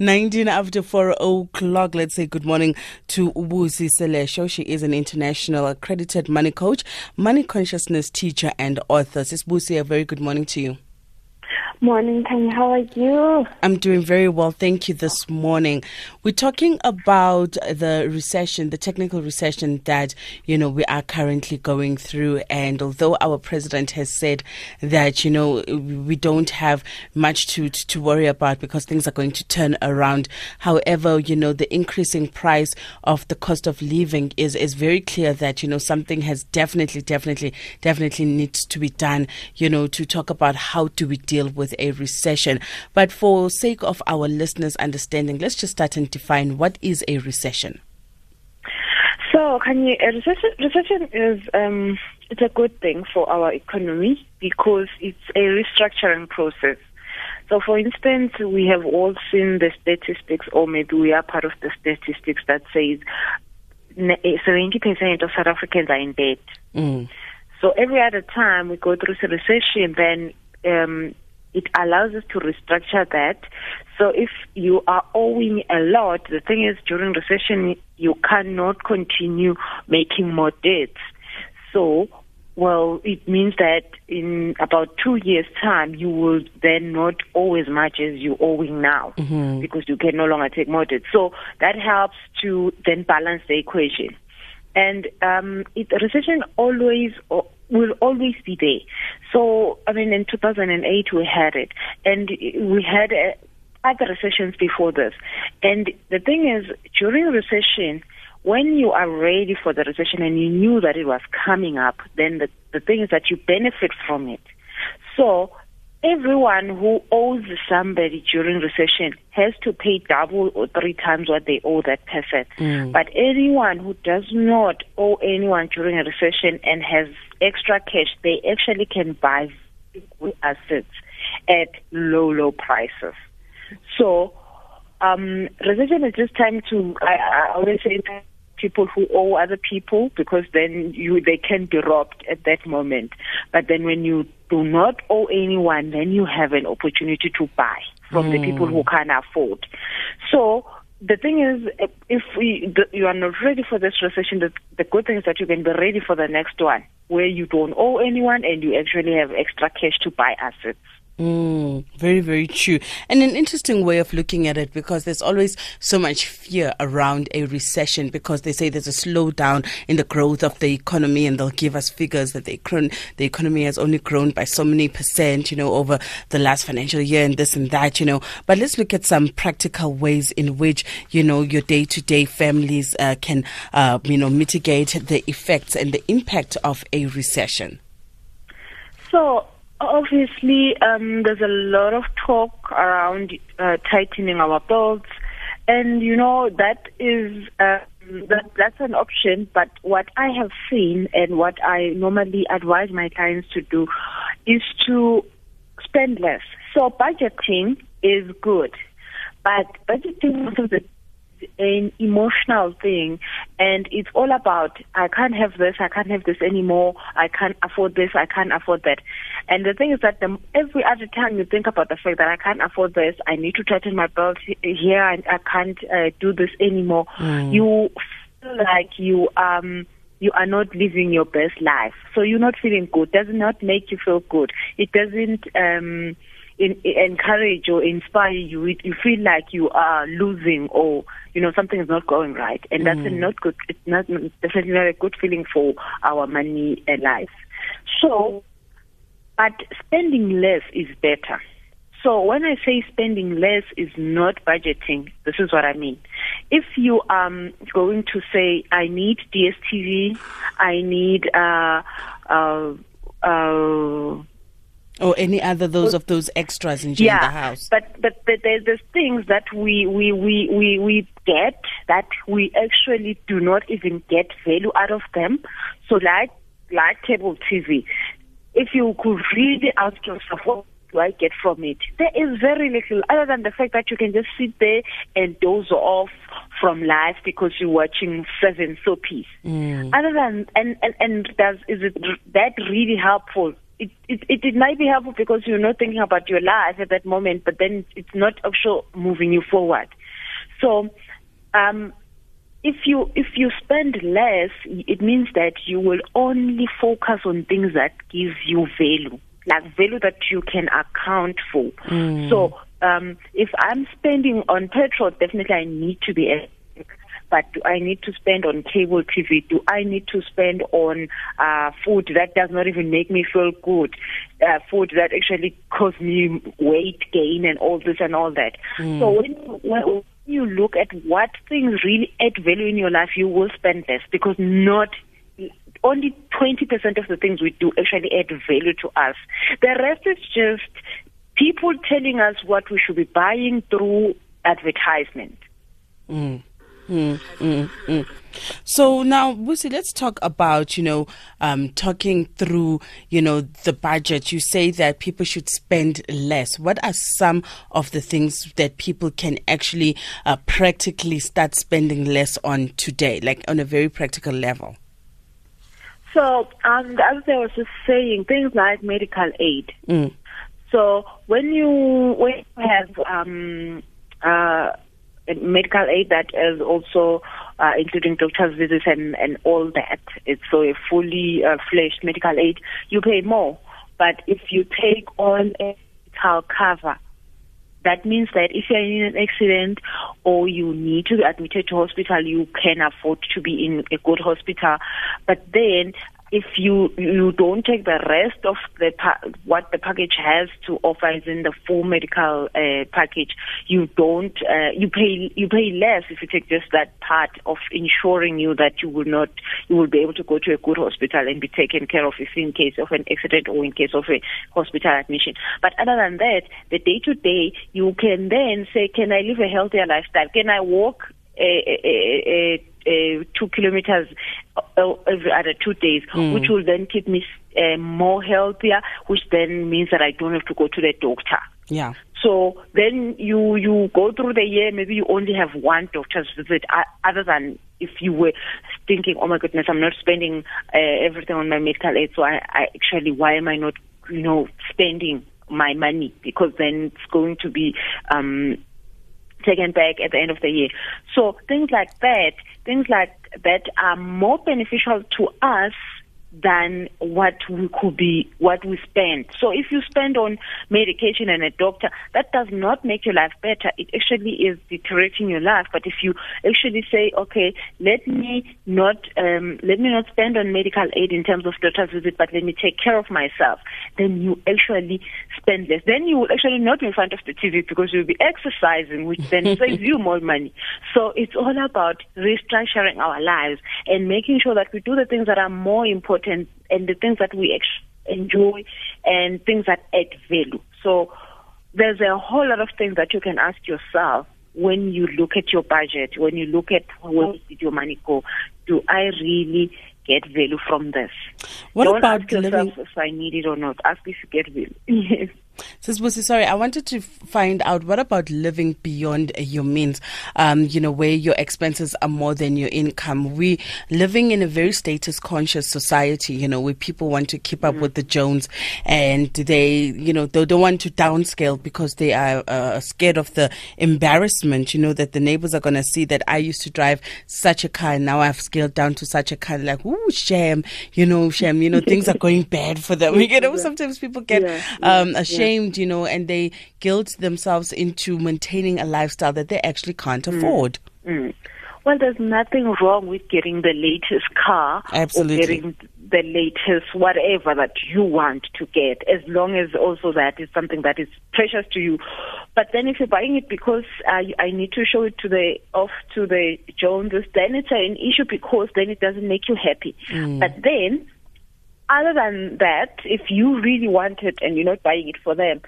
19 after 4 o'clock. Let's say good morning to Ubusi Selesho. She is an international accredited money coach, money consciousness teacher, and author. Sis Busi, a very good morning to you. Morning, Tanya. How are you? I'm doing very well. Thank you this morning. We're talking about the recession, the technical recession that, you know, we are currently going through. And although our president has said that, you know, we don't have much to, to worry about because things are going to turn around. However, you know, the increasing price of the cost of living is, is very clear that, you know, something has definitely, definitely, definitely needs to be done, you know, to talk about how do we deal with with a recession. But for sake of our listeners' understanding, let's just start and define what is a recession. So, can you, a recession, recession is um, it's a good thing for our economy because it's a restructuring process. So, for instance, we have all seen the statistics, or maybe we are part of the statistics that says 70% of South Africans are in debt. Mm. So, every other time we go through a recession, then um, it allows us to restructure that. So if you are owing a lot, the thing is during recession you cannot continue making more debts. So well, it means that in about two years' time, you will then not owe as much as you're owing now mm-hmm. because you can no longer take more debt. So that helps to then balance the equation. And um, it, recession always will always be there. So, I mean, in 2008 we had it, and we had uh, other recessions before this. And the thing is, during recession, when you are ready for the recession and you knew that it was coming up, then the, the thing is that you benefit from it. So everyone who owes somebody during recession has to pay double or three times what they owe that person. Mm. But anyone who does not owe anyone during a recession and has extra cash, they actually can buy assets at low, low prices. So, um, recession is just time to, I, I always say people who owe other people because then you they can be robbed at that moment. But then when you do not owe anyone, then you have an opportunity to buy from mm. the people who hmm. can afford. So the thing is, if we, the, you are not ready for this recession, the, the good thing is that you can be ready for the next one, where you don't owe anyone and you actually have extra cash to buy assets. Mm, very, very true. And an interesting way of looking at it because there's always so much fear around a recession because they say there's a slowdown in the growth of the economy and they'll give us figures that the, the economy has only grown by so many percent, you know, over the last financial year and this and that, you know. But let's look at some practical ways in which, you know, your day to day families uh, can, uh, you know, mitigate the effects and the impact of a recession. So, Obviously, um, there's a lot of talk around uh, tightening our belts, and you know that is uh, that that's an option. But what I have seen and what I normally advise my clients to do is to spend less. So budgeting is good, but budgeting is an emotional thing and it's all about I can't have this, I can't have this anymore, I can't afford this, I can't afford that. And the thing is that the, every other time you think about the fact that I can't afford this, I need to tighten my belt here, and I can't uh, do this anymore, mm. you feel like you um you are not living your best life. So you're not feeling good. Does not make you feel good. It doesn't um in, encourage or inspire you, it, you feel like you are losing or you know something is not going right, and that's mm. not good. It's not definitely not a good feeling for our money and life. So, but spending less is better. So when I say spending less is not budgeting, this is what I mean. If you are um, going to say, I need DSTV, I need uh, uh, uh, or any other those of those extras in, yeah, the house. But but, but there's, there's things that we, we, we, we, we get that we actually do not even get value out of them. So like like cable TV, if you could really ask yourself what do I get from it? There is very little other than the fact that you can just sit there and doze off from life because you're watching seven soapies. Mm. Other than and, and and does is it that really helpful? It, it, it, it might be helpful because you're not thinking about your life at that moment, but then it's not actually moving you forward. So, um, if you if you spend less, it means that you will only focus on things that give you value, like value that you can account for. Mm. So, um, if I'm spending on petrol, definitely I need to be but do I need to spend on cable TV? Do I need to spend on uh, food that does not even make me feel good? Uh, food that actually cause me weight gain and all this and all that. Mm. So when, when you look at what things really add value in your life, you will spend less because not only 20% of the things we do actually add value to us. The rest is just people telling us what we should be buying through advertisement. Mm. Mm, mm, mm. So now, Busi, let's talk about, you know, um, talking through, you know, the budget. You say that people should spend less. What are some of the things that people can actually uh, practically start spending less on today, like on a very practical level? So, um, as I was just saying, things like medical aid. Mm. So when you when you have um, uh, medical aid that is also uh, including doctor's visits and, and all that. It's so a fully uh, fledged medical aid. You pay more, but if you take on a medical cover, that means that if you're in an accident or you need to be admitted to hospital, you can afford to be in a good hospital. But then if you you don't take the rest of the pa- what the package has to offer is in the full medical uh, package you don't uh, you pay you pay less if you take just that part of ensuring you that you will not you will be able to go to a good hospital and be taken care of if in case of an accident or in case of a hospital admission. But other than that the day to day you can then say can i live a healthier lifestyle? Can i walk two kilometers uh, every other two days, mm. which will then keep me uh, more healthier, which then means that I don't have to go to the doctor. Yeah. So then you you go through the year, maybe you only have one doctor's visit, uh, other than if you were thinking, oh my goodness, I'm not spending uh, everything on my medical aid, so I, I actually, why am I not, you know, spending my money? Because then it's going to be um, taken back at the end of the year. So things like that, things like that are more beneficial to us than what we could be, what we spend. So if you spend on medication and a doctor, that does not make your life better. It actually is deteriorating your life. But if you actually say, okay, let me not, um, let me not spend on medical aid in terms of doctor's visit, but let me take care of myself, then you actually spend less. Then you will actually not be in front of the TV because you'll be exercising, which then saves you more money. So it's all about restructuring our lives and making sure that we do the things that are more important and, and the things that we enjoy and things that add value. So there's a whole lot of things that you can ask yourself when you look at your budget, when you look at where did your money go. Do I really get value from this? What Don't about ask yourself living? if I need it or not. Ask if you get value. Busi, sorry, I wanted to find out what about living beyond your means, um, you know, where your expenses are more than your income. We living in a very status conscious society, you know, where people want to keep up mm-hmm. with the Jones and they, you know, they don't want to downscale because they are uh, scared of the embarrassment, you know, that the neighbors are going to see that I used to drive such a car and now I've scaled down to such a car. Like, ooh, shame, you know, shame, you know, things are going bad for them. You know, sometimes people get yeah, um, ashamed. You know, and they guilt themselves into maintaining a lifestyle that they actually can't mm. afford. Mm. Well, there's nothing wrong with getting the latest car Absolutely. or getting the latest whatever that you want to get, as long as also that is something that is precious to you. But then if you're buying it because uh, I need to show it to the off to the Joneses, then it's an issue because then it doesn't make you happy. Mm. But then other than that, if you really want it and you're not buying it for them,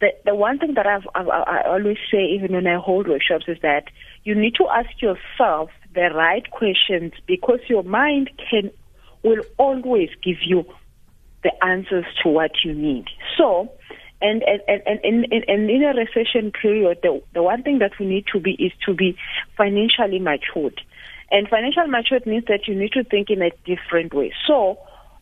the the one thing that I've, I've, I always say, even when I hold workshops, is that you need to ask yourself the right questions because your mind can will always give you the answers to what you need. So, and and and and, and, and in a recession period, the the one thing that we need to be is to be financially matured, and financial matured means that you need to think in a different way. So.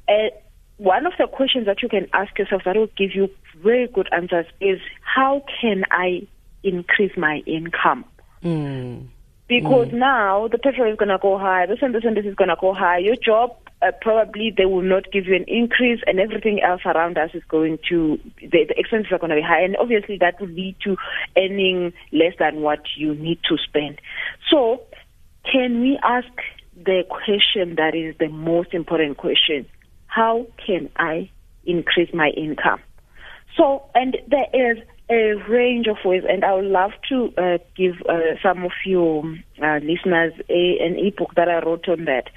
Uh, one of the questions that you can ask yourself that will give you very good answers is how can I increase my income? Mm. Because mm. now the petrol is going to go high, this and this and this is going to go high. Your job uh, probably they will not give you an increase, and everything else around us is going to the, the expenses are going to be high, and obviously that will lead to earning less than what you need to spend. So, can we ask the question that is the most important question? How can I increase my income? So, and there is a range of ways, and I would love to uh, give uh, some of you uh, listeners a, an ebook that I wrote on that.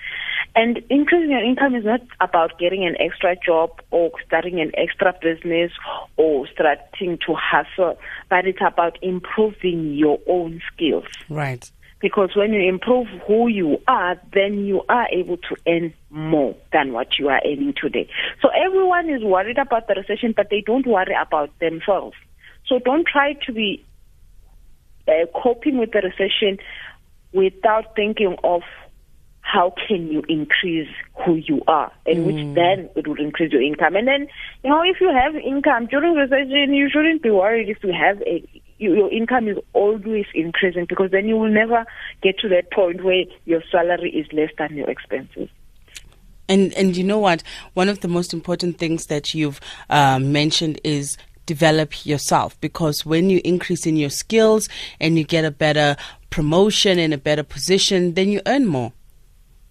And increasing your income is not about getting an extra job or starting an extra business or starting to hustle, but it's about improving your own skills. Right. Because when you improve who you are, then you are able to earn more than what you are earning today. So everyone is worried about the recession, but they don't worry about themselves. So don't try to be uh, coping with the recession without thinking of how can you increase who you are and mm. which then it would increase your income and then you know if you have income during recession you shouldn't be worried if you have a your income is always increasing because then you will never get to that point where your salary is less than your expenses. And and you know what? One of the most important things that you've uh, mentioned is develop yourself because when you increase in your skills and you get a better promotion and a better position then you earn more.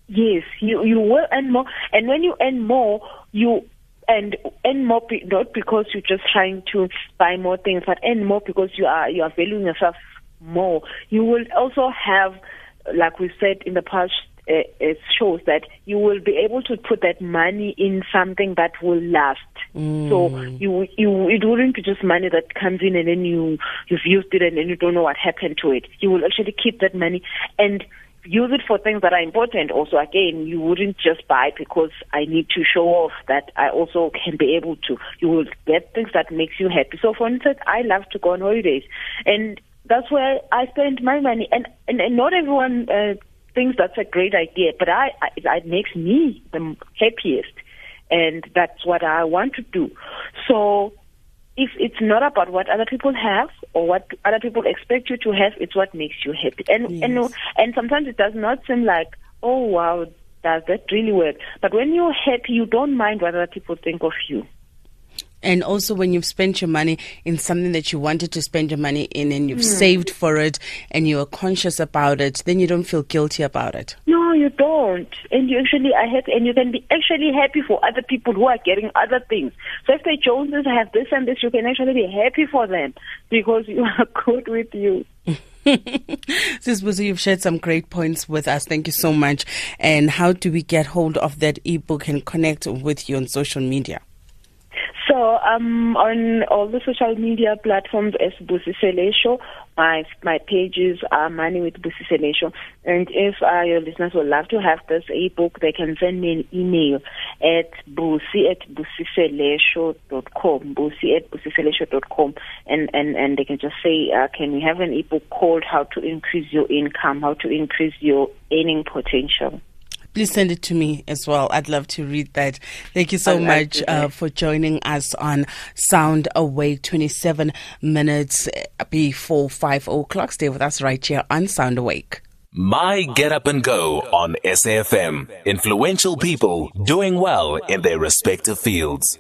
Yes, you you will earn more, and when you earn more, you and earn more be, not because you're just trying to buy more things, but earn more because you are you are valuing yourself more. You will also have, like we said in the past, uh, it shows that you will be able to put that money in something that will last. Mm. So you you it wouldn't be just money that comes in and then you you've used it and then you don't know what happened to it. You will actually keep that money and use it for things that are important also. Again you wouldn't just buy because i need to show off that i also can be able to. You will get things that makes you happy. So for instance i love to go on holidays. And that's where i spend my money. And and, and not everyone uh, thinks that's a great idea but i, I it makes me the happiest. And that's what i want to do. So if it's not about what other people have or what other people expect you to have, it's what makes you happy. And yes. and and sometimes it does not seem like, oh wow, does that really work? But when you're happy, you don't mind what other people think of you. And also, when you've spent your money in something that you wanted to spend your money in and you've mm. saved for it and you are conscious about it, then you don't feel guilty about it. No, you don't. And you actually are happy, and you can be actually happy for other people who are getting other things. So if the Joneses have this and this, you can actually be happy for them because you are good with you. Sis Busi, you've shared some great points with us. Thank you so much. And how do we get hold of that ebook and connect with you on social media? So um, on all the social media platforms as Busi Selesho, my my pages are Money with Busi Selesho. And if uh, your listeners would love to have this ebook, they can send me an email at busi at busiselesho.com, busi at and, and, and they can just say, uh, can we have an ebook called How to Increase Your Income, How to Increase Your Earning Potential please send it to me as well. I'd love to read that. Thank you so much uh, for joining us on Sound Awake. 27 minutes before 5 o'clock. Stay with us right here on Sound Awake. My Get Up and Go on SAFM. Influential people doing well in their respective fields.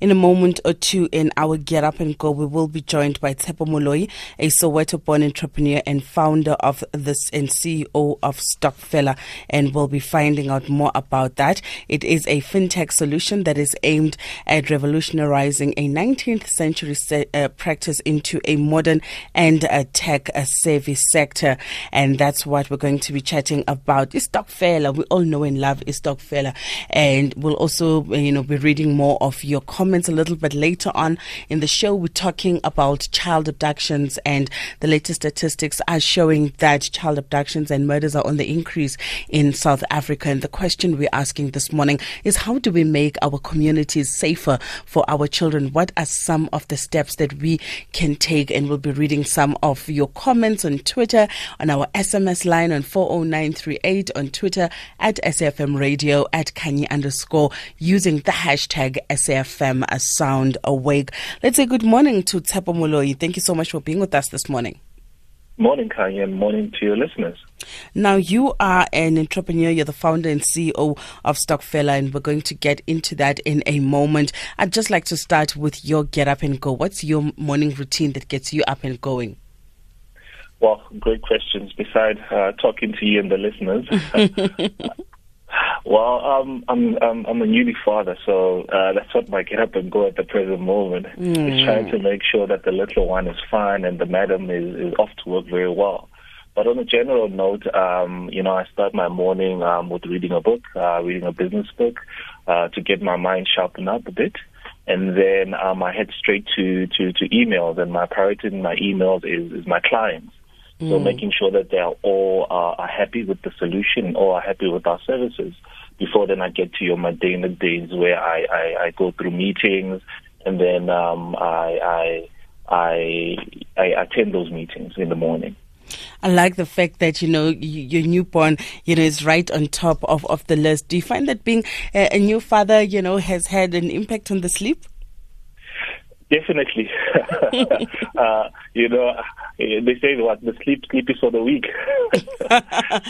In a moment or two in our Get Up and Go, we will be joined by Tshepo Moloi, a Soweto-born entrepreneur and founder of this and CEO of Stokfella, and we'll be finding out more about that. It is a fintech solution that is aimed at revolutionizing a 19th century se- uh, practice into a modern and a tech uh, savvy sector, and that's what we're going to be chatting about. Is Stokfella? We all know and love is Stokfella, and we'll also, you know, be reading more of your comments a little bit later on in the show. We're talking about child abductions, and the latest statistics are showing that child abductions and murders are on the increase in South Africa. And the question we're asking this morning is how do we make our communities safer for our children? What are some of the steps that we can take? And we'll be reading some of your comments on Twitter, on our SMS line on 40938, on Twitter at SAFM Radio, at Kanye underscore, using the hashtag SAFM Sound Awake. Let's say good morning to Tshepo Moloi. Thank you so much for being with us this morning. Morning, Kanye, and morning to your listeners. Now, you are an entrepreneur. You're the founder and CEO of Stokfella, and we're going to get into that in a moment. I'd just like to start with your get up and go. What's your morning routine that gets you up and going? Well, great questions. Besides uh, talking to you and the listeners, Well, um, I'm I'm I'm a newly father, so uh, that's what my get up and go at the present moment. Mm. Is trying to make sure that the little one is fine and the madam is, is off to work very well. But on a general note, um, you know, I start my morning um, with reading a book, uh, reading a business book, uh, to get my mind sharpened up a bit. And then um, I head straight to, to, to emails, and my priority in my emails is, is my clients. So mm. making sure that they are all uh, are happy with the solution or are happy with our services before then I get to your mundane days where I, I, I go through meetings and then um, I, I, I, I attend those meetings in the morning. I like the fact that you know your newborn, you know, is right on top of, of the list. Do you find that being a, a new father, you know, has had an impact on the sleep? Definitely. uh, you know, they say what the sleep sleep is for the weak.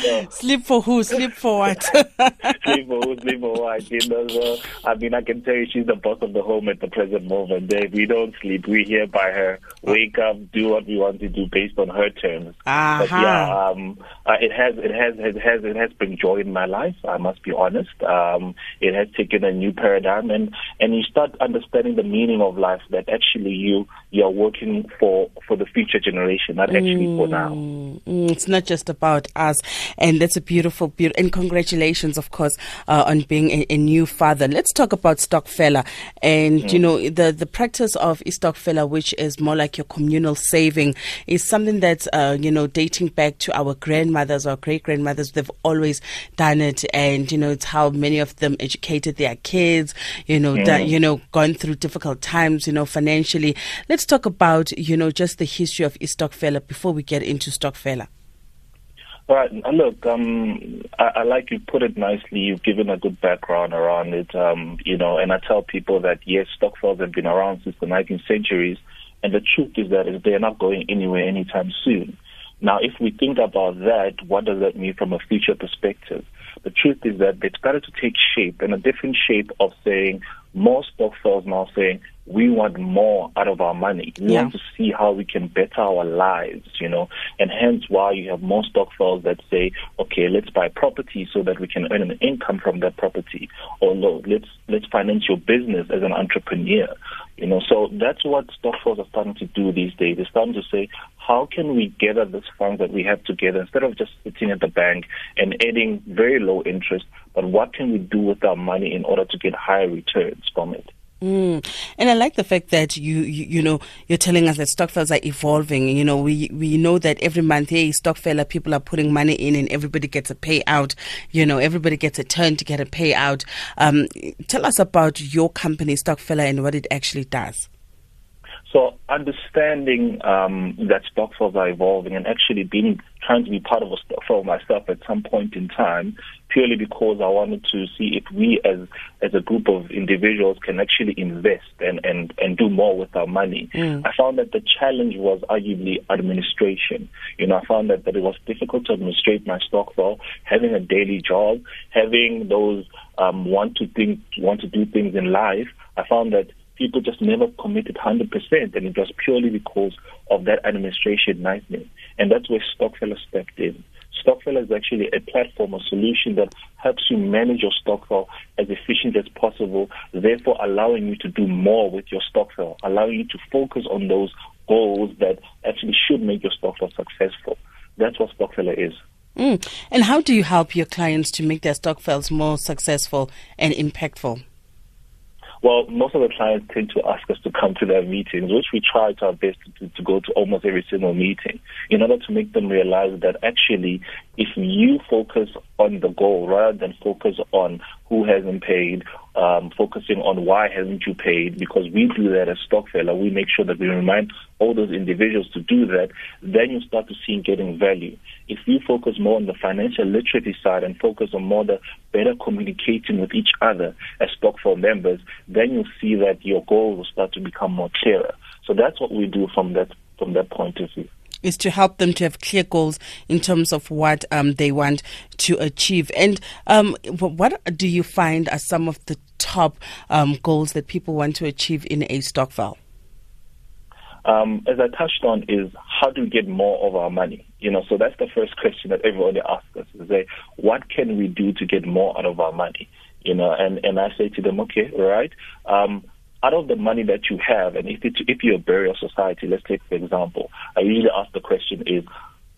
so, sleep for who? Sleep for what? sleep for who? Sleep for what? You know, so, I mean, I can tell you, she's the boss of the home at the present moment. We don't sleep. We here by her. Wake up, do what we want to do based on her terms. Uh-huh. But yeah, um, uh, it has, it has, it has, it has been joy in my life. I must be honest. Um, it has taken a new paradigm, and and you start understanding the meaning of life. That actually you you are working for for the future generation, not actually mm, for now. Mm, it's not just about us, and that's a beautiful, beautiful. And congratulations, of course, uh, on being a, a, new father. Let's talk about Stokfella, and mm. you know the the practice of Stokfella, which is more like your communal saving, is something that's uh, you know dating back to our grandmothers, or great grandmothers. They've always done it, and you know it's how many of them educated their kids. You know, that, you know, gone through difficult times. You know, financially. Let's talk about, you know, just the history of Stokfella before we get into Stokfella. All right. Look, um, I, I, like you put it nicely. You've given a good background around it, um, you know, and I tell people that, yes, stokvels have been around since the 19th centuries, and the truth is that they're not going anywhere anytime soon. Now, if we think about that, what does that mean from a future perspective? The truth is that they've started to take shape, and a different shape of saying, more stock stokvels now saying, we want more out of our money. We yeah. want to see how we can better our lives, you know, and hence why you have more stock stokvels that say, okay, let's buy property so that we can earn an income from that property, or no, let's let's finance your business as an entrepreneur, you know. So that's what stock stokvels are starting to do these days. They're starting to say, how can we gather this funds that we have together instead of just sitting at the bank and adding very low interest, but what can we do with our money in order to get higher returns from it? Mm. And I like the fact that you, you, you know you're telling us that stokvels are evolving. You know we we know that every month, hey, stokfella people are putting money in, and everybody gets a payout. You know everybody gets a turn to get a payout. Um, tell us about your company, Stokfella, and what it actually does. So understanding um, that stokvels are evolving and actually being trying to be part of a stock stokvel myself at some point in time, purely because I wanted to see if we as as a group of individuals can actually invest and and and do more with our money. Mm. I found that the challenge was arguably administration. You know, I found that, that it was difficult to administrate my stock stokvel, having a daily job, having those um, want to think want to do things in life. I found that people just never committed 100%, and it was purely because of that administration nightmare. And that's where Stokfella stepped in. Stokfella is actually a platform, a solution that helps you manage your stokvel as efficient as possible, therefore allowing you to do more with your stokvel, allowing you to focus on those goals that actually should make your stokvel successful. That's what Stokfella is. Mm. And how do you help your clients to make their stokvels more successful and impactful? Well, most of the clients tend to ask us to come to their meetings, which we try to our best to, to go to almost every single meeting in order to make them realize that actually, if you focus on the goal rather than focus on who hasn't paid, um, focusing on why haven't you paid, because we do that as Stokfella. We make sure that we remind all those individuals to do that. Then you start to see getting value. If you focus more on the financial literacy side and focus on more the better communicating with each other as Stokvel members, then you'll see that your goals will start to become more clearer. So that's what we do from that from that point of view is to help them to have clear goals in terms of what um, they want to achieve. And um, what do you find are some of the top um, goals that people want to achieve in a stokvel? Um, as I touched on, is how do we get more of our money? You know, so that's the first question that everybody asks us: is say, what can we do to get more out of our money? You know, and and I say to them, okay, right. Um, out of the money that you have, and if it, if you're a burial society, let's take for example, I usually ask the question is,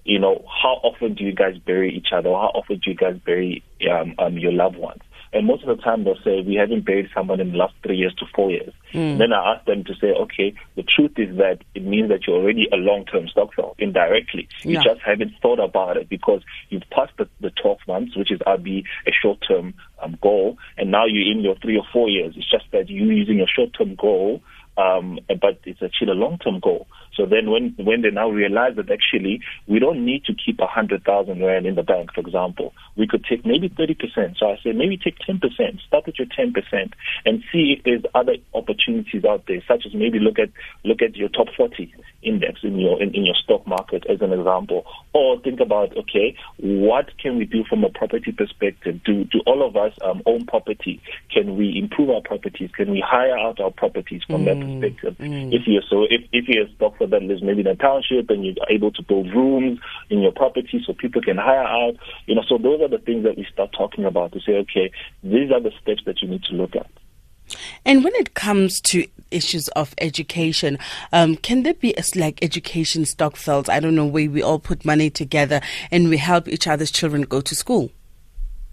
you know, how often do you guys bury each other? How often do you guys bury um, um, your loved ones? And most of the time they'll say, we haven't buried someone in the last three years to four years. Mm. Then I ask them to say, okay, the truth is that it means that you're already a long-term stokvel indirectly. You just haven't thought about it because you've passed the, the 12 months, which is RB, a short-term um, goal, and now you're in your three or four years. It's just that you're using your short-term goal um, but it's actually a long-term goal. So then when, when they now realize that actually we don't need to keep a hundred thousand rand in the bank, for example, we could take maybe 30%. So I say maybe take 10%, start with your 10% and see if there's other opportunities out there, such as maybe look at, look at your top 40 index in your, in, in your stock market as an example. Or think about, okay, what can we do from a property perspective? Do, do all of us um, own property? Can we improve our properties? Can we hire out our properties from mm. that perspective. Mm. If you're so, if, if you're a stock for that lives maybe in a township and you're able to build rooms in your property so people can hire out, you know, so those are the things that we start talking about to say, okay, these are the steps that you need to look at. And when it comes to issues of education, um, can there be a like education stock stokvels? I don't know where we all put money together and we help each other's children go to school.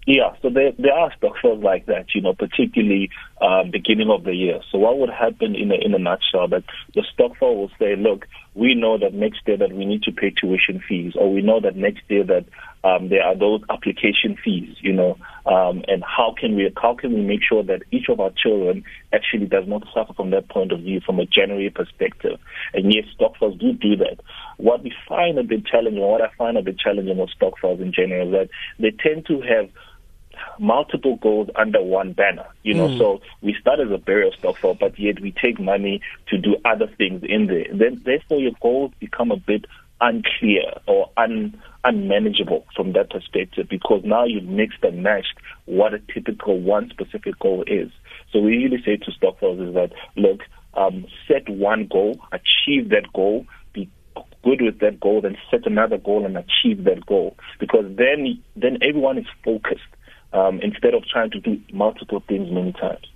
Yeah, so there, there are stokvels like that, you know, particularly um, beginning of the year. So what would happen in a, in a nutshell that the stokvel will say, look, we know that next year that we need to pay tuition fees, or we know that next year that um, there are those application fees, you know, um, and how can we how can we make sure that each of our children actually does not suffer from that point of view from a January perspective? And yes, stokvels do do that. What we find a bit challenging, what I find a bit challenging with stokvels in general, is that they tend to have multiple goals under one banner. You know, mm. so we start as a burial stokvel, but yet we take money to do other things in there. Then, therefore, your goals become a bit unclear or un, unmanageable from that perspective because now you've mixed and matched what a typical one specific goal is. So we usually say to stokvels is that, look, um, set one goal, achieve that goal, be good with that goal, then set another goal and achieve that goal. Because then, then everyone is focused um, instead of trying to do multiple things many times.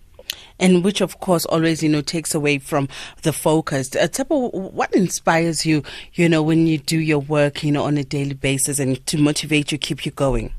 And which, of course, always you know takes away from the focus. Uh, Tshepo, what inspires you, you know, when you do your work, you know, on a daily basis, and to motivate you, keep you going?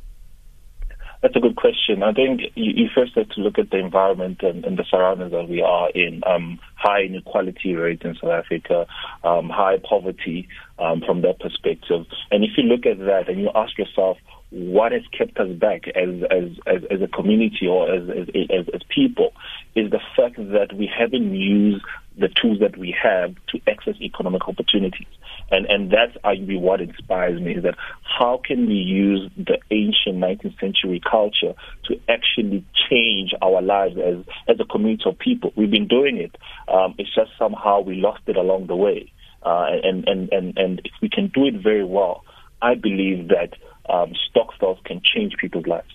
That's a good question. I think you, you first have to look at the environment and, and, the surroundings that we are in. Um, high inequality rate in South Africa, um, high poverty um, from that perspective. And if you look at that and you ask yourself, what has kept us back as as as, as a community or as, as as people is the fact that we haven't used the tools that we have to access economic opportunities. And and that's arguably what inspires me is that how can we use the ancient 19th century culture to actually change our lives as as a community of people? We've been doing it. Um, it's just somehow we lost it along the way. Uh, and, and, and, and if we can do it very well, I believe that um, stokvels can change people's lives.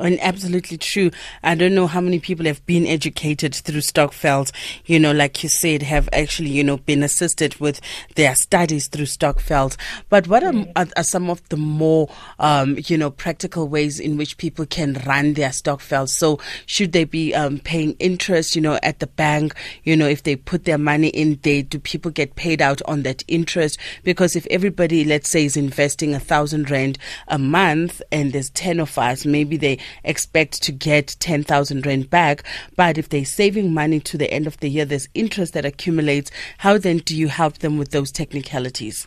And absolutely true. I don't know how many people have been educated through stokvels, you know, like you said, have actually, you know, been assisted with their studies through stokvels. But what are, are, are, some of the more, um, you know, practical ways in which people can run their stokvels? So should they be um, paying interest, you know, at the bank? You know, if they put their money in there, do people get paid out on that interest? Because if everybody, let's say, is investing a thousand rand a month and there's 10 of us, maybe they expect to get 10,000 Rand back. But if they're saving money to the end of the year, there's interest that accumulates. How then do you help them with those technicalities?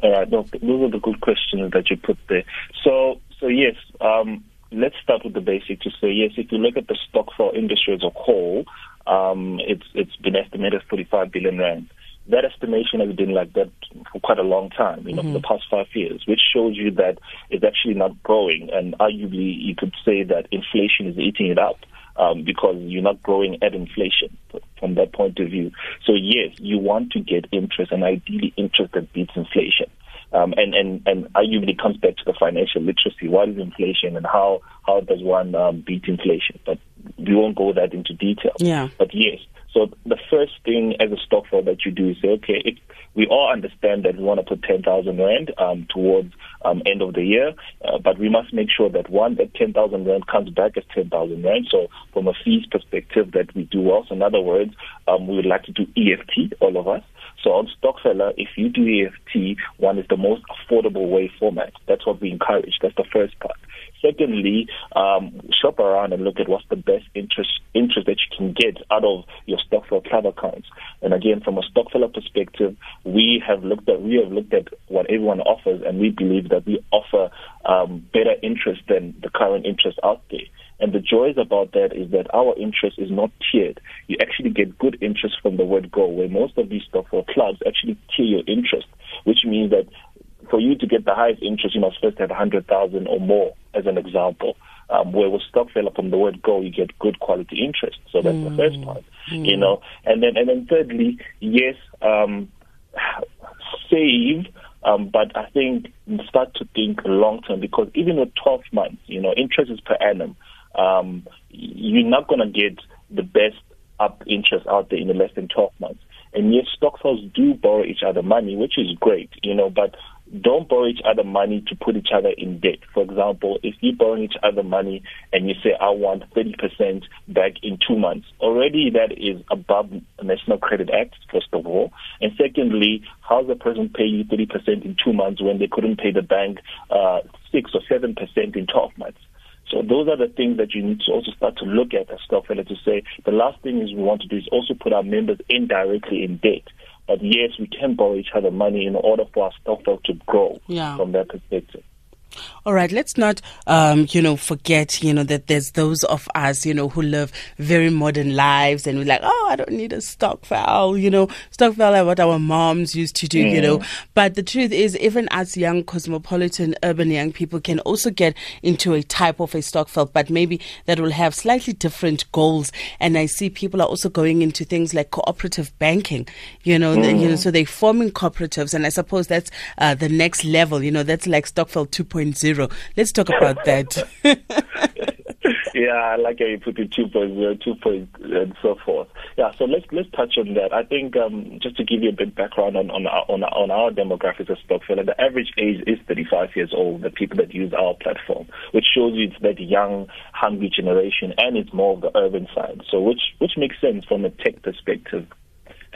All right, those are the good questions that you put there. So, so yes, um, let's start with the basic to say yes. If you look at the stokvel industry as a whole, um, it's it's been estimated 45 billion rand. That estimation has been like that for quite a long time, you know, mm-hmm. for the past five years, which shows you that it's actually not growing. And arguably, you could say that inflation is eating it up um, because you're not growing at inflation from that point of view. So yes, you want to get interest, and ideally interest that beats inflation. Um, and, and, and arguably comes back to the financial literacy. What is inflation and how, how does one um, beat inflation? But we won't go that into detail. Yeah. But yes, so the first thing as a stokvel that you do is say, okay, if we all understand that we want to put 10,000 rand um, towards um, end of the year, uh, but we must make sure that one, that 10,000 rand comes back as 10,000 rand. So from a fees perspective, that we do well. So in other words, um, we would like to do EFT, all of us. So on Stokfella, if you do EFT, one is the most affordable way format. That's what we encourage. That's the first part. Secondly, um, shop around and look at what's the best interest interest that you can get out of your Stokvel club accounts. And again, from a Stokfella perspective, we have looked at we have looked at what everyone offers, and we believe that we offer um, better interest than the current interest out there. And the joys about that is that our interest is not tiered. You actually get good interest from the word go, where most of these Stokvel clubs actually tier your interest, which means that for you to get the highest interest, you must first have 100,000 or more, as an example. Um, where with Stokvel from the word go, you get good quality interest. So that's mm. the first part, mm. you know. And then, and then thirdly, yes, um, save, um, but I think start to think long term because even with 12 months, you know, interest is per annum. Um, you're not going to get the best up interest out there in the less than 12 months. And yes, stokvels do borrow each other money, which is great, you know, but don't borrow each other money to put each other in debt. For example, if you borrow each other money and you say, I want 30% back in two months, already that is above National Credit Act, first of all. And secondly, how does a person pay you 30% in two months when they couldn't pay the bank uh, 6 or 7% in 12 months? So those are the things that you need to also start to look at as Stokfella to say the last thing is we want to do is also put our members indirectly in debt. But yes, we can borrow each other money in order for our Stokvel to grow yeah. from that perspective. All right, let's not, um, you know, forget, you know, that there's those of us, you know, who live very modern lives and we're like, oh, I don't need a stokvel, you know, stokvel are what our moms used to do, mm. you know. Mm. But the truth is, even as young cosmopolitan urban young people can also get into a type of a stokvel, but maybe that will have slightly different goals. And I see people are also going into things like cooperative banking, you know, mm. the, you know, mm. so they're forming cooperatives. And I suppose that's uh, the next level, you know, that's like stokvel 2.0 2.0. Let's talk about that. yeah, I like how you put it 2.0, 2.0, and so forth. Yeah, so let's let's touch on that. I think um, just to give you a bit background on on our, on, on our demographics of Stokvel, the average age is 35 years old. The people that use our platform, which shows you it's that young, hungry generation, and it's more of the urban side. So which which makes sense from a tech perspective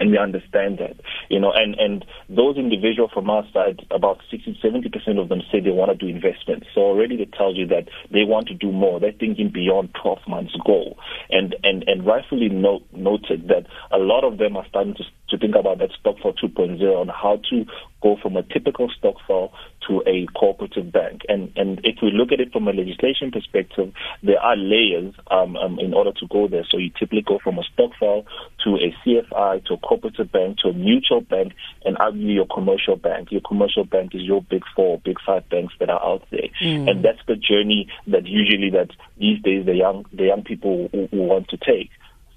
and we understand that, you know, and, and those individuals from our side, about 60, 70% of them say they want to do investments. So already it tells you that they want to do more. They're thinking beyond 12 months goal. And, and, and rightfully note, noted that a lot of them are starting to, to think about that Stokvel 2.0 and how to go from a typical stokvel to a cooperative bank. And and if we look at it from a legislation perspective, there are layers um, um, in order to go there. So you typically go from a stokvel to a CFI to a cooperative bank to a mutual bank and arguably your commercial bank. Your commercial bank is your big four, big five banks that are out there, mm. and that's the journey that usually that these days the young the young people who, who want to take.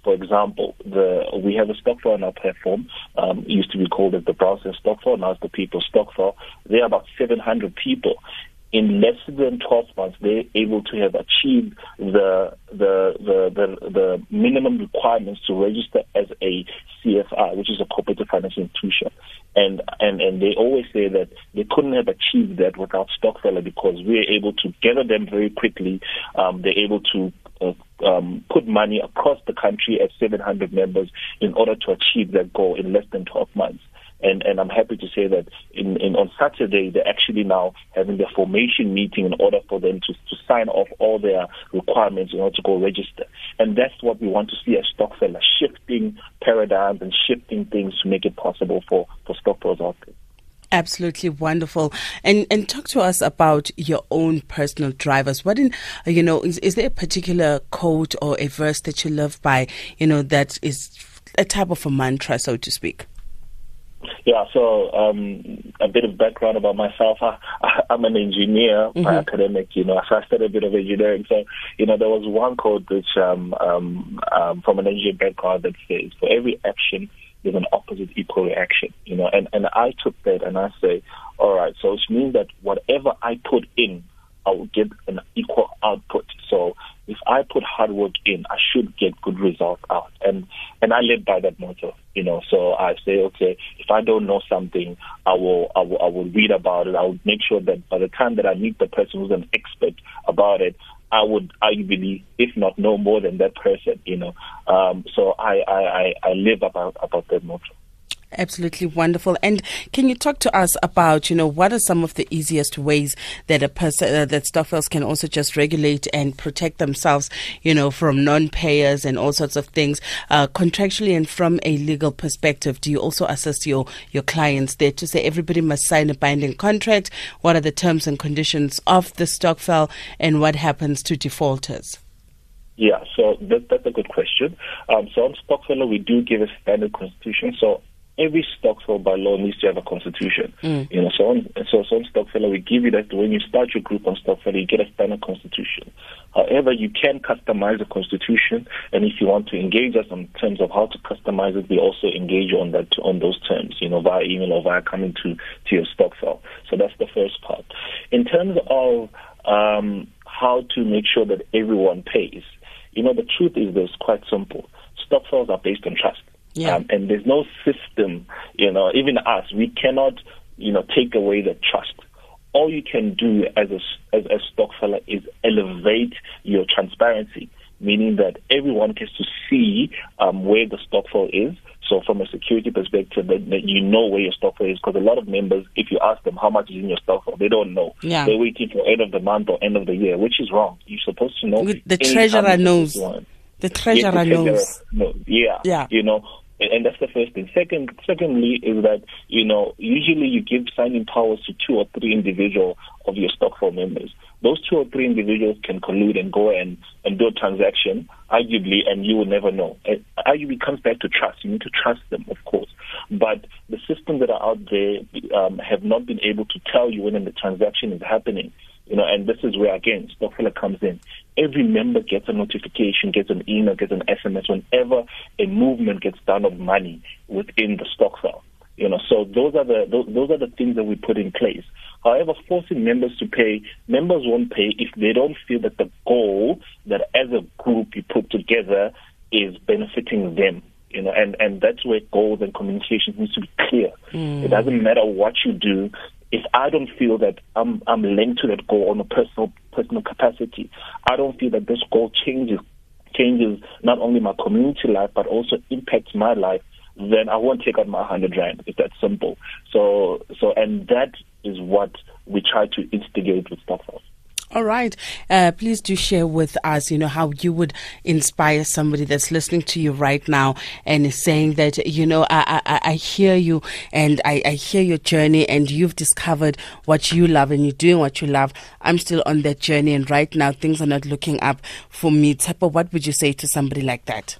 For example, the, we have a stokvel on our platform. Um, it used to be called the Browser Stokvel, now it's the People Stokvel. There are about 700 people. In less than 12 months, they're able to have achieved the, the, the, the, the minimum requirements to register as a CFI, which is a cooperative financial institution. And, and, and they always say that they couldn't have achieved that without Stokfella because we're able to gather them very quickly. Um, they're able to uh, um, put money across the country at 700 members in order to achieve that goal in less than 12 months. And, and I'm happy to say that in, in on Saturday, they're actually now having their formation meeting in order for them to, to sign off all their requirements in order to go register. And that's what we want to see as Stokfella, shifting paradigms and shifting things to make it possible for, for Stokfellers out there. Absolutely wonderful. And and talk to us about your own personal drivers. What in you know is, is there a particular quote or a verse that you love by you know that is a type of a mantra, so to speak? Yeah, so um, a bit of background about myself. I, am an engineer mm-hmm. by academic, you know, so I studied a bit of engineering. So, you know, there was one quote which um, um, um, from an engineering background that says, for every action, there's an opposite equal reaction, you know. And, and I took that and I say, all right, so it means that whatever I put in, I will get an equal output. So if I put hard work in, I should get good results out. And and I live by that motto, you know. So I say, okay, if I don't know something, I will I will I will read about it. I will make sure that by the time that I meet the person who's an expert about it, I would arguably, if not know more than that person, you know. Um, so I, I, I I live about about that motto. Absolutely wonderful. And can you talk to us about, you know, what are some of the easiest ways that a person, uh, that Stokvels can also just regulate and protect themselves, you know, from non-payers and all sorts of things, uh, contractually and from a legal perspective? Do you also assist your, your clients there to say everybody must sign a binding contract? What are the terms and conditions of the Stokvel and what happens to defaulters? Yeah, so that, that's a good question. Um, so on Stokvel, we do give a standard constitution. So every Stokvel by law needs to have a constitution. Mm. You know, so on, so, so on Stokvel, we give you that when you start your group on Stokvel, you get a standard constitution. However, you can customize the constitution, and if you want to engage us in terms of how to customize it, we also engage on that on those terms, you know, via email or via coming to to your Stokvel. So that's the first part. In terms of um, how to make sure that everyone pays, you know, the truth is this quite simple. Stokvels are based on trust. Yeah. Um, and there's no system, you know, even us, we cannot, you know, take away the trust. All you can do as a, as a Stokfella is elevate your transparency, meaning that everyone gets to see um, where the Stokvel is. So from a security perspective, that, that you know where your Stokvel is, because a lot of members, if you ask them how much is in your Stokvel, they don't know. Yeah. They're waiting for end of the month or end of the year, which is wrong. You're supposed to know. The treasurer knows. The treasurer yes, the knows. knows. Yeah. Yeah. You know, and that's the first thing. Second, secondly, is that you know usually you give signing powers to two or three individual of your Stokvel members. Those two or three individuals can collude and go and, and do a transaction, arguably, and you will never know. It arguably comes back to trust. You need to trust them, of course. But the systems that are out there um, have not been able to tell you when the transaction is happening. You know, and this is where again Stokfella comes in. Every member gets a notification, gets an email, gets an SMS whenever a movement gets done of money within the Stokvel. You know, so those are the those, those are the things that we put in place. However, forcing members to pay, members won't pay if they don't feel that the goal that as a group you put together is benefiting them you know, and, and that's where goals and communication needs to be clear. Mm. It doesn't matter what you do if I don't feel that I'm I'm linked to that goal on a personal personal capacity, I don't feel that this goal changes changes not only my community life but also impacts my life, then I won't take out my hundred rand. It's that simple. So so and that is what we try to instigate with Stokvel. All right. Uh, please do share with us, you know, how you would inspire somebody that's listening to you right now and is saying that, you know, I, I, I hear you and I, I hear your journey and you've discovered what you love and you're doing what you love. I'm still on that journey and right now things are not looking up for me. Tshepo, what would you say to somebody like that?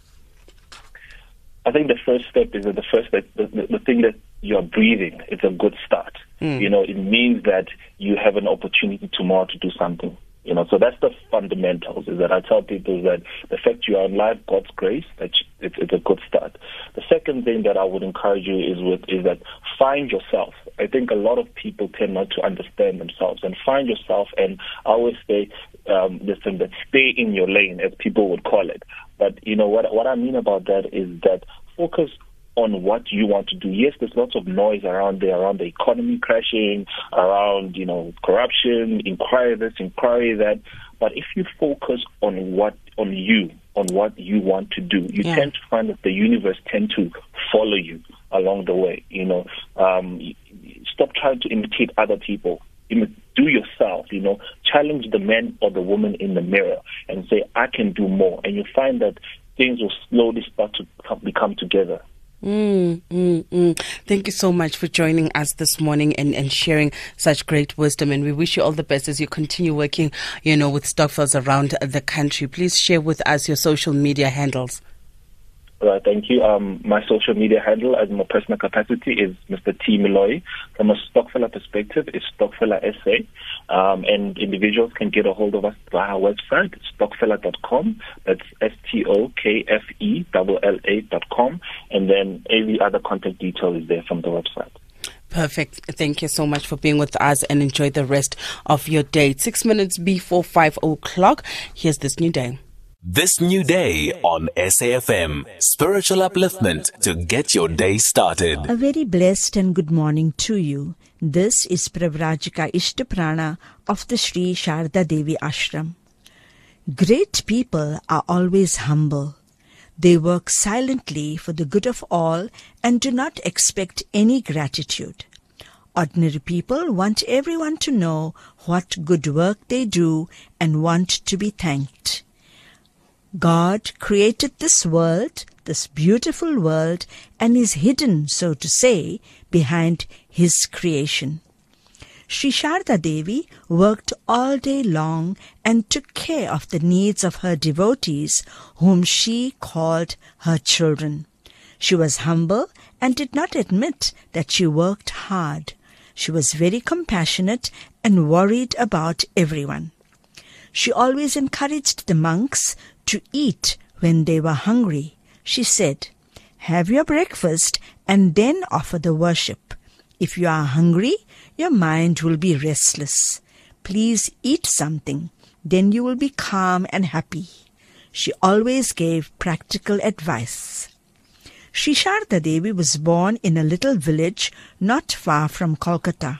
I think the first step is that the first the, the, the thing that you're breathing, it's a good start. Mm. You know, it means that you have an opportunity tomorrow to do something. You know, so that's the fundamentals. Is that I tell people that the fact you are alive, God's grace, that it's, it's a good start. The second thing that I would encourage you is with is that find yourself. I think a lot of people tend not to understand themselves and find yourself. And I always say, um, listen, that stay in your lane, as people would call it. But you know what? What I mean about that is that focus on what you want to do. Yes, there's lots of noise around there, around the economy crashing, around, you know, corruption, inquiry this, inquiry that. But if you focus on what, on you, on what you want to do, you yeah. tend to find that the universe tend to follow you. along the way. You know, um, stop trying to imitate other people. Do yourself, you know, challenge the man or the woman in the mirror and say, I can do more. And you find that things will slowly start to come, become together. Mm, mm, mm. Thank you so much for joining us this morning and, and sharing such great wisdom. And we wish you all the best as you continue working, you know, with Stokvels around the country. Please share with us your social media handles. Uh, thank you. Um, my social media handle as my personal capacity is Mr. T. Moloi. From a Stokfella perspective, it's Stokfella SA. Um, and individuals can get a hold of us via our website, stokfella.com. That's S-T-O-K-F-E-L-L-A.com. And then every other contact detail is there from the website. Perfect. Thank you so much for being with us and enjoy the rest of your day. Six minutes before five o'clock. Here's this new day. This new day on SAFM, spiritual upliftment to get your day started. A very blessed and good morning to you. This is Pravrajika Ishtaprana of the Sri Sharda Devi Ashram. Great people are always humble. They work silently for the good of all and do not expect any gratitude. Ordinary people want everyone to know what good work they do and want to be thanked. God created this world, this beautiful world, and is hidden, so to say, behind His creation. Sri Sharda Devi worked all day long and took care of the needs of her devotees, whom she called her children. She was humble and did not admit that she worked hard. She was very compassionate and worried about everyone. She always encouraged the monks to eat when they were hungry. She said, Have your breakfast and then offer the worship. If you are hungry, your mind will be restless. Please eat something, then you will be calm and happy. She always gave practical advice. Sri Sharda Devi was born in a little village not far from Kolkata.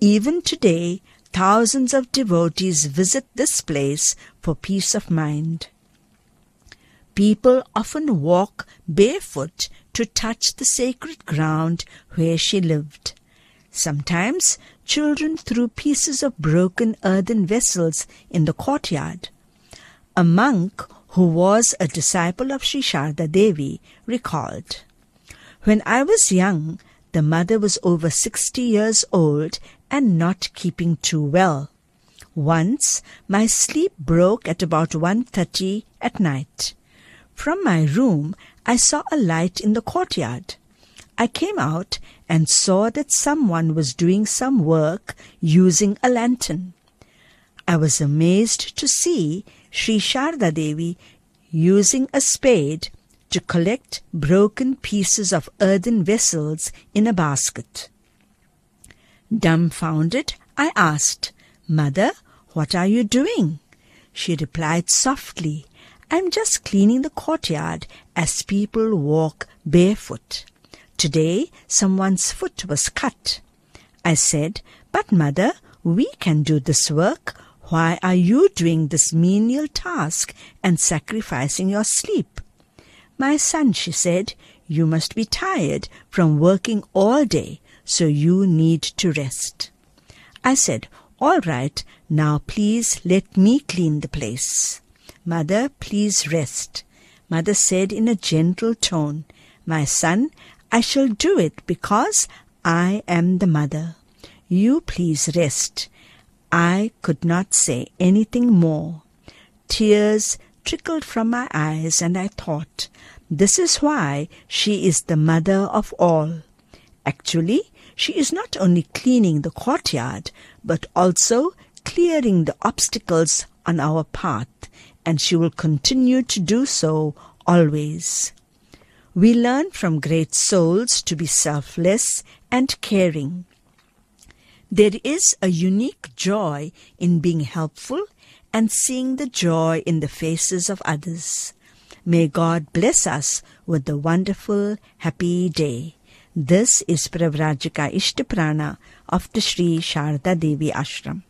Even today, thousands of devotees visit this place for peace of mind. People often walk barefoot to touch the sacred ground where she lived. Sometimes children threw pieces of broken earthen vessels in the courtyard. A monk who was a disciple of Sri Devi recalled, When I was young, the mother was over 60 years old and not keeping too well. Once my sleep broke at about 1.30 at night. From my room, I saw a light in the courtyard. I came out and saw that someone was doing some work using a lantern. I was amazed to see Sri Sharda Devi using a spade to collect broken pieces of earthen vessels in a basket. Dumbfounded, I asked, Mother, what are you doing? She replied softly, I'm just cleaning the courtyard as people walk barefoot. Today, someone's foot was cut. I said, But mother, we can do this work. Why are you doing this menial task and sacrificing your sleep? My son, she said, you must be tired from working all day, so you need to rest. I said, All right, now please let me clean the place. Mother, please rest. Mother said in a gentle tone, My son, I shall do it because I am the mother. You please rest. I could not say anything more. Tears trickled from my eyes, and I thought, this is why she is the mother of all. Actually, she is not only cleaning the courtyard, but also clearing the obstacles on our path and she will continue to do so always. We learn from great souls to be selfless and caring. There is a unique joy in being helpful and seeing the joy in the faces of others. May God bless us with a wonderful, happy day. This is Pravrajika Ishtaprana of the Sri Sharda Devi Ashram.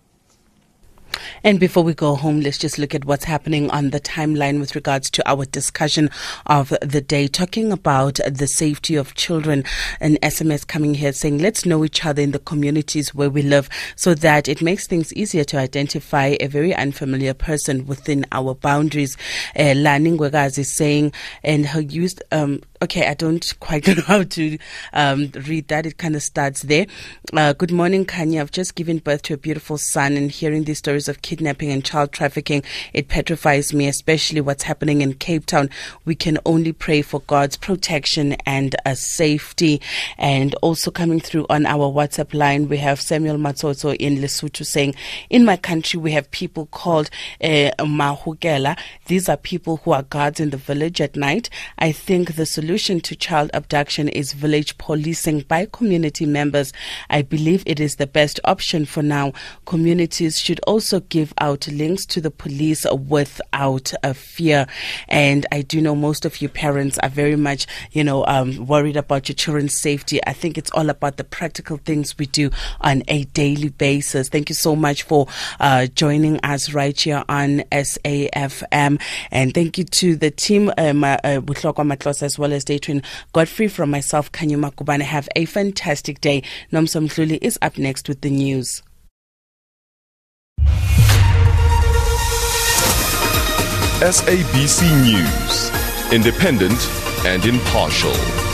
And before we go home, let's just look at what's happening on the timeline with regards to our discussion of the day, talking about the safety of children. An SMS coming here saying, let's know each other in the communities where we live so that it makes things easier to identify a very unfamiliar person within our boundaries. Uh, Laning is saying, and her used, um, okay, I don't quite know how to um, read that. It kind of starts there. Uh, good morning, Kanya. I've just given birth to a beautiful son, and hearing these stories of kidnapping and child trafficking, it petrifies me, especially what's happening in Cape Town. We can only pray for God's protection and uh, safety. And also coming through on our WhatsApp line, we have Samuel Matsotso in Lesotho saying, In my country, we have people called uh, Mahugela. These are people who are guards in the village at night. I think the solution solution to child abduction is village policing by community members. I believe it is the best option for now. Communities should also give out links to the police without a fear. And I do know most of you parents are very much, you know, um, worried about your children's safety. I think it's all about the practical things we do on a daily basis. Thank you so much for uh, joining us right here on SAFM. And thank you to the team, um, uh, as well as Day Twin Godfrey from myself, Kanyuma Kubane. Have a fantastic day. Nomsom Mhluli is up next with the news. SABC News, independent and impartial.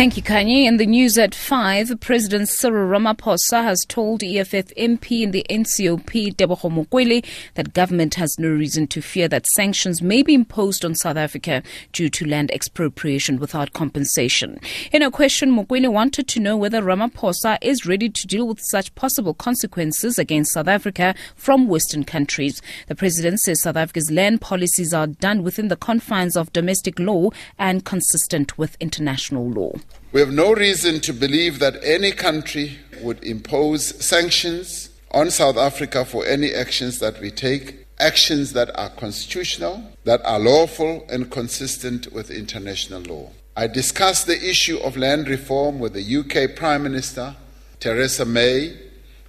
Thank you, Kanye. In the news at 5, President Cyril Ramaphosa has told EFF MP in the NCOP, Tebogo Mokwele, that government has no reason to fear that sanctions may be imposed on South Africa due to land expropriation without compensation. In a question, Mokwele wanted to know whether Ramaphosa is ready to deal with such possible consequences against South Africa from Western countries. The president says South Africa's land policies are done within the confines of domestic law and consistent with international law. We have no reason to believe that any country would impose sanctions on South Africa for any actions that we take, actions that are constitutional, that are lawful, and consistent with international law. I discussed the issue of land reform with the UK Prime Minister, Theresa May,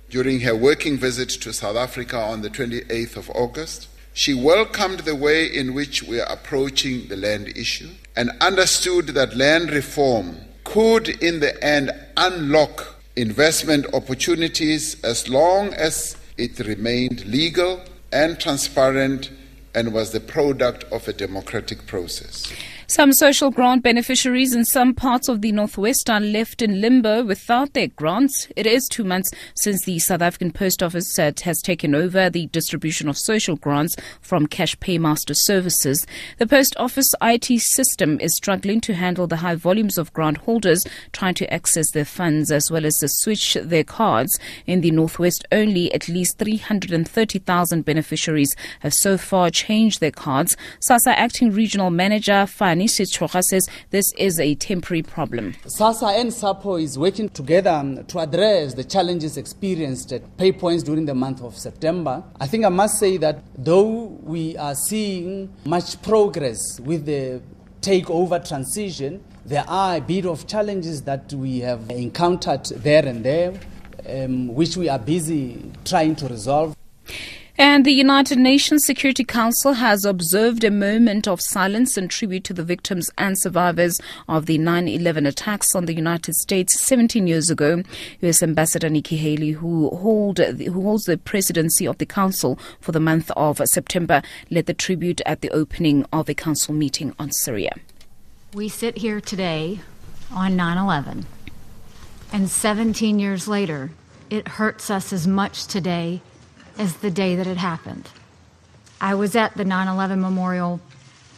during her working visit to South Africa on the 28th of August. She welcomed the way in which we are approaching the land issue and understood that land reform could, in the end, unlock investment opportunities as long as it remained legal and transparent and was the product of a democratic process. Some social grant beneficiaries in some parts of the Northwest are left in limbo without their grants. It is two months since the South African Post Office has taken over the distribution of social grants from Cash Paymaster Services. The Post Office IT system is struggling to handle the high volumes of grant holders trying to access their funds as well as to switch their cards. In the Northwest, only at least 330,000 beneficiaries have so far changed their cards. SASSA Acting Regional Manager Fani Chocha says this is a temporary problem. SASSA and SAPO is working together um, to address the challenges experienced at PayPoints during the month of September. I think I must say that though we are seeing much progress with the takeover transition, there are a bit of challenges that we have encountered there and there, um, which we are busy trying to resolve. And the United Nations Security Council has observed a moment of silence and tribute to the victims and survivors of the 9 11 attacks on the United States 17 years ago. U.S. Ambassador Nikki Haley, who, hold, who holds the presidency of the Council for the month of September, led the tribute at the opening of a Council meeting on Syria. We sit here today on 9 11, and 17 years later, it hurts us as much today as the day that it happened. I was at the 9 11 memorial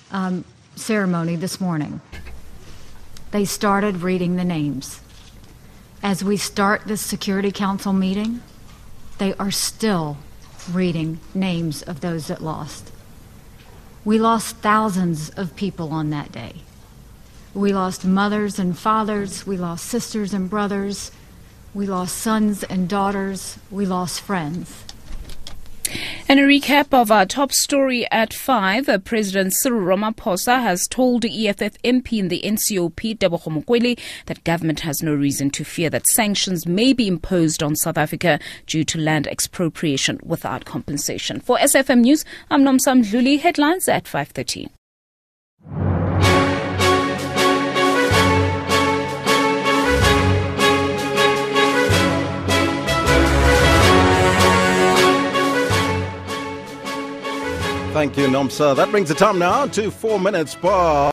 um, ceremony this morning. They started reading the names. As we start this Security Council meeting, they are still reading names of those that lost. We lost thousands of people on that day. We lost mothers and fathers, we lost sisters and brothers, we lost sons and daughters, we lost friends. And a recap of our top story at 5. Uh, President Cyril Ramaphosa has told the EFF MP in the NCOP, Tebogo Mokwele, that government has no reason to fear that sanctions may be imposed on South Africa due to land expropriation without compensation. For SFM News, I'm Nomsam Dluli. Headlines at 5.30. Thank you, Nomsa. That brings the time now to four minutes past.